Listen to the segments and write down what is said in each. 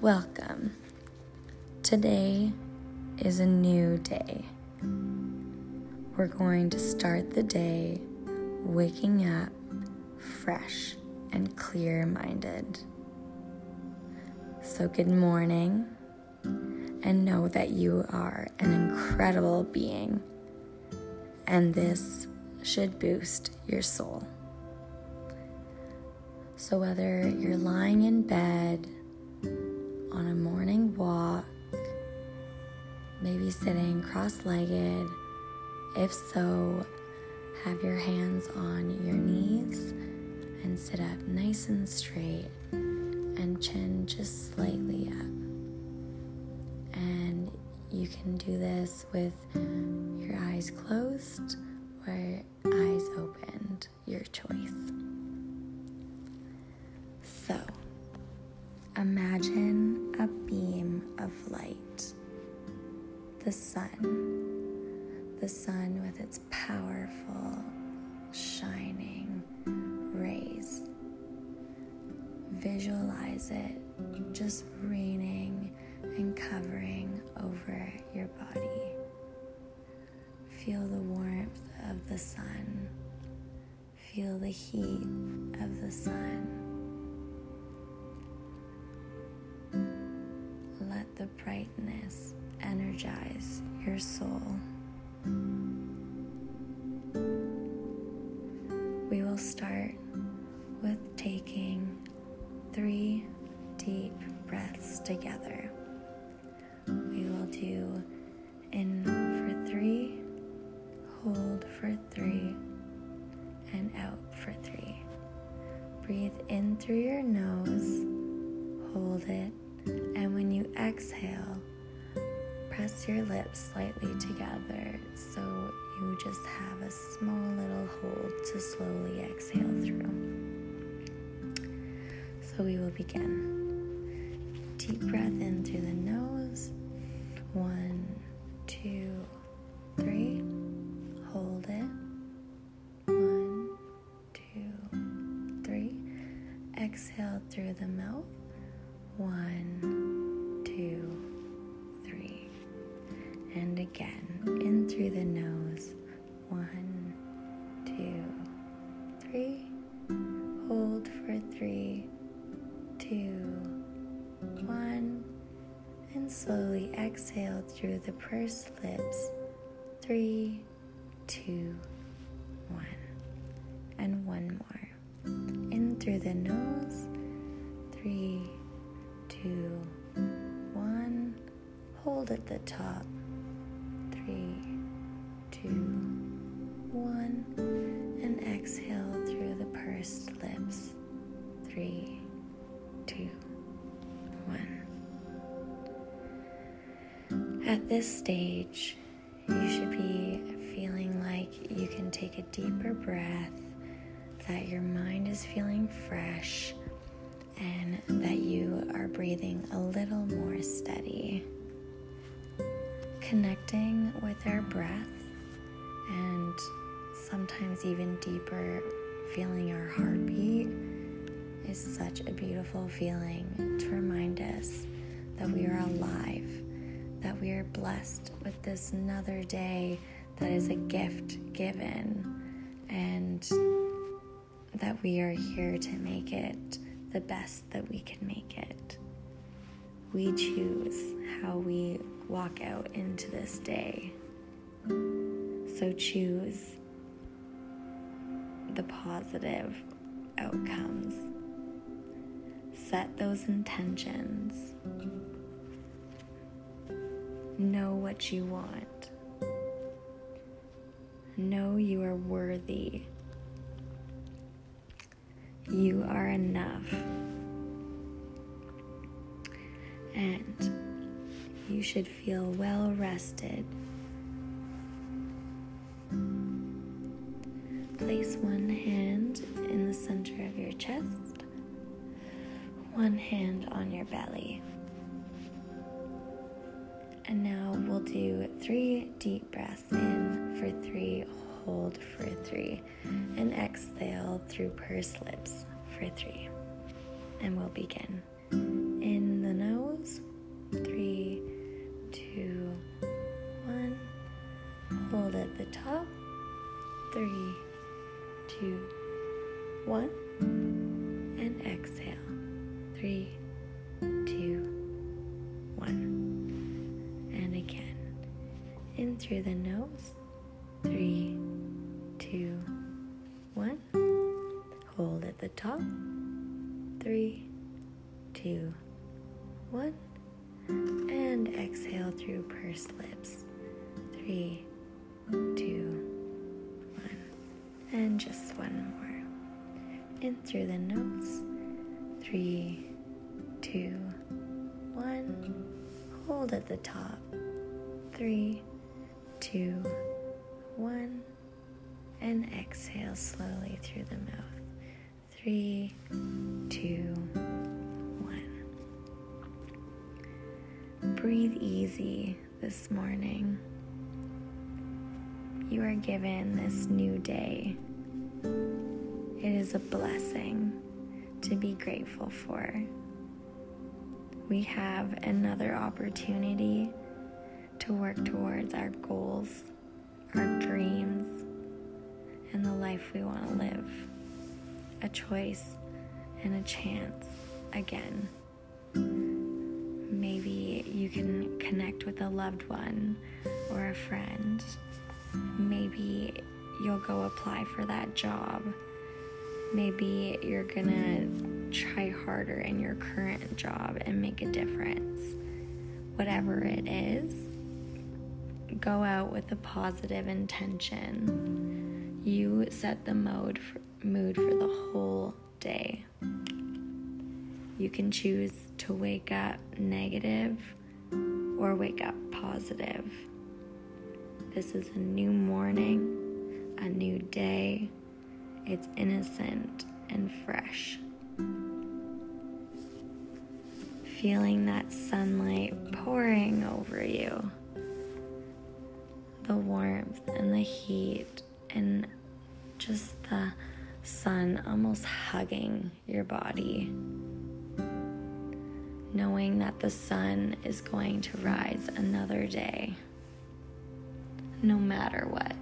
Welcome. Today is a new day. We're going to start the day waking up fresh and clear minded. So, good morning, and know that you are an incredible being, and this should boost your soul. So, whether you're lying in bed, on a morning walk, maybe sitting cross legged. If so, have your hands on your knees and sit up nice and straight and chin just slightly up. And you can do this with your eyes closed or eyes opened, your choice. So, Imagine a beam of light. The sun. The sun with its powerful, shining rays. Visualize it just raining and covering over your body. Feel the warmth of the sun. Feel the heat of the sun. Brightness energize your soul. We will start with taking three deep breaths together. We will do in for three, hold for three, and out for three. Breathe in through your nose, hold it and when you exhale, press your lips slightly together so you just have a small little hold to slowly exhale through. So we will begin. Deep breath in through the nose. One, two, three. Hold it. One, two, three. Exhale through the mouth. One, two. And again, in through the nose. One, two, three. Hold for three, two, one. And slowly exhale through the pursed lips. Three, two, one. And one more. In through the nose. Three, two, one. Hold at the top. One. And exhale through the pursed lips. Three, two, one. At this stage, you should be feeling like you can take a deeper breath, that your mind is feeling fresh and that you are breathing a little more steady. Connecting with our breath and sometimes even deeper, feeling our heartbeat is such a beautiful feeling to remind us that we are alive, that we are blessed with this another day that is a gift given, and that we are here to make it the best that we can make it. We choose how we walk out into this day. So choose the positive outcomes. Set those intentions. Know what you want. Know you are worthy you are enough. And you should feel well rested. Place one hand in the center of your chest, one hand on your belly. And now we'll do three deep breaths in for three hold for three, and exhale through pursed lips for three. And we'll begin. Two, one. And exhale. Three, two, one. And again. In through the nose. Three, two, one. Hold at the top. Three, two, one. And exhale through pursed lips. In through the nose. Three, two, one. Hold at the top. Three, two, one. And exhale slowly through the mouth. Three, two, one. Breathe easy this morning. You are given this new day. It is a blessing to be grateful for. We have another opportunity to work towards our goals, our dreams, and the life we want to live. A choice and a chance again. Maybe you can connect with a loved one or a friend. Maybe you'll go apply for that job. Maybe you're gonna try harder in your current job and make a difference. Whatever it is, go out with a positive intention. You set the mode for, mood for the whole day. You can choose to wake up negative or wake up positive. This is a new morning, a new day. It's innocent and fresh. Feeling that sunlight pouring over you, the warmth and the heat, and just the sun almost hugging your body. Knowing that the sun is going to rise another day, no matter what.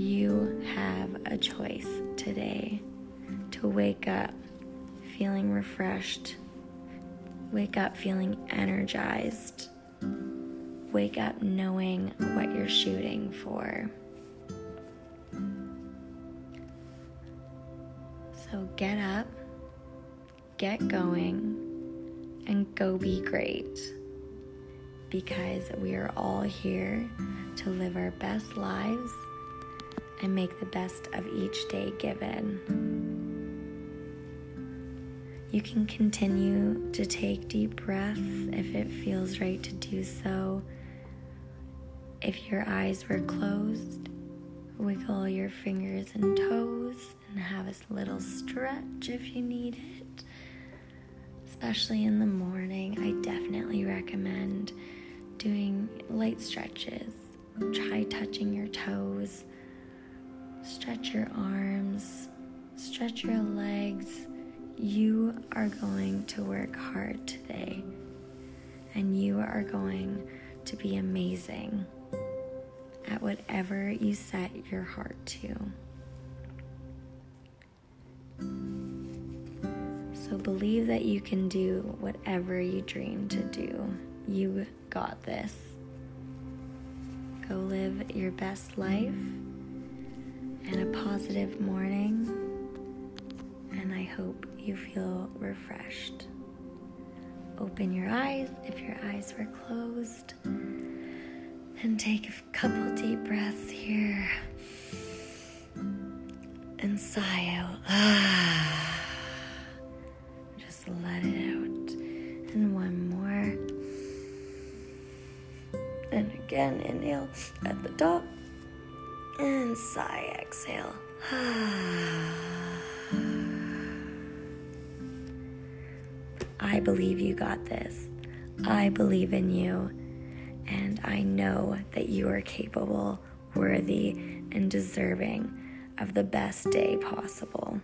You have a choice today to wake up feeling refreshed, wake up feeling energized, wake up knowing what you're shooting for. So get up, get going, and go be great. Because we are all here to live our best lives and make the best of each day given. You can continue to take deep breaths if it feels right to do so. If your eyes were closed, wiggle your fingers and toes and have a little stretch if you need it. Especially in the morning, I definitely recommend doing light stretches. Try touching your toes, stretch your arms, stretch your legs. You are going to work hard today, and you are going to be amazing at whatever you set your heart to. So believe that you can do whatever you dream to do. You got this. Go live your best life and a positive morning. And I hope you feel refreshed. Open your eyes if your eyes were closed. And take a couple deep breaths here. And sigh out. Just let it out. And one more. And again, inhale at the top. And sigh, exhale. I believe you got this. I believe in you. And I know that you are capable, worthy, and deserving of the best day possible.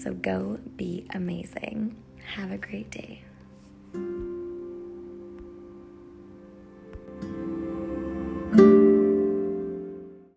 So go be amazing. Have a great day.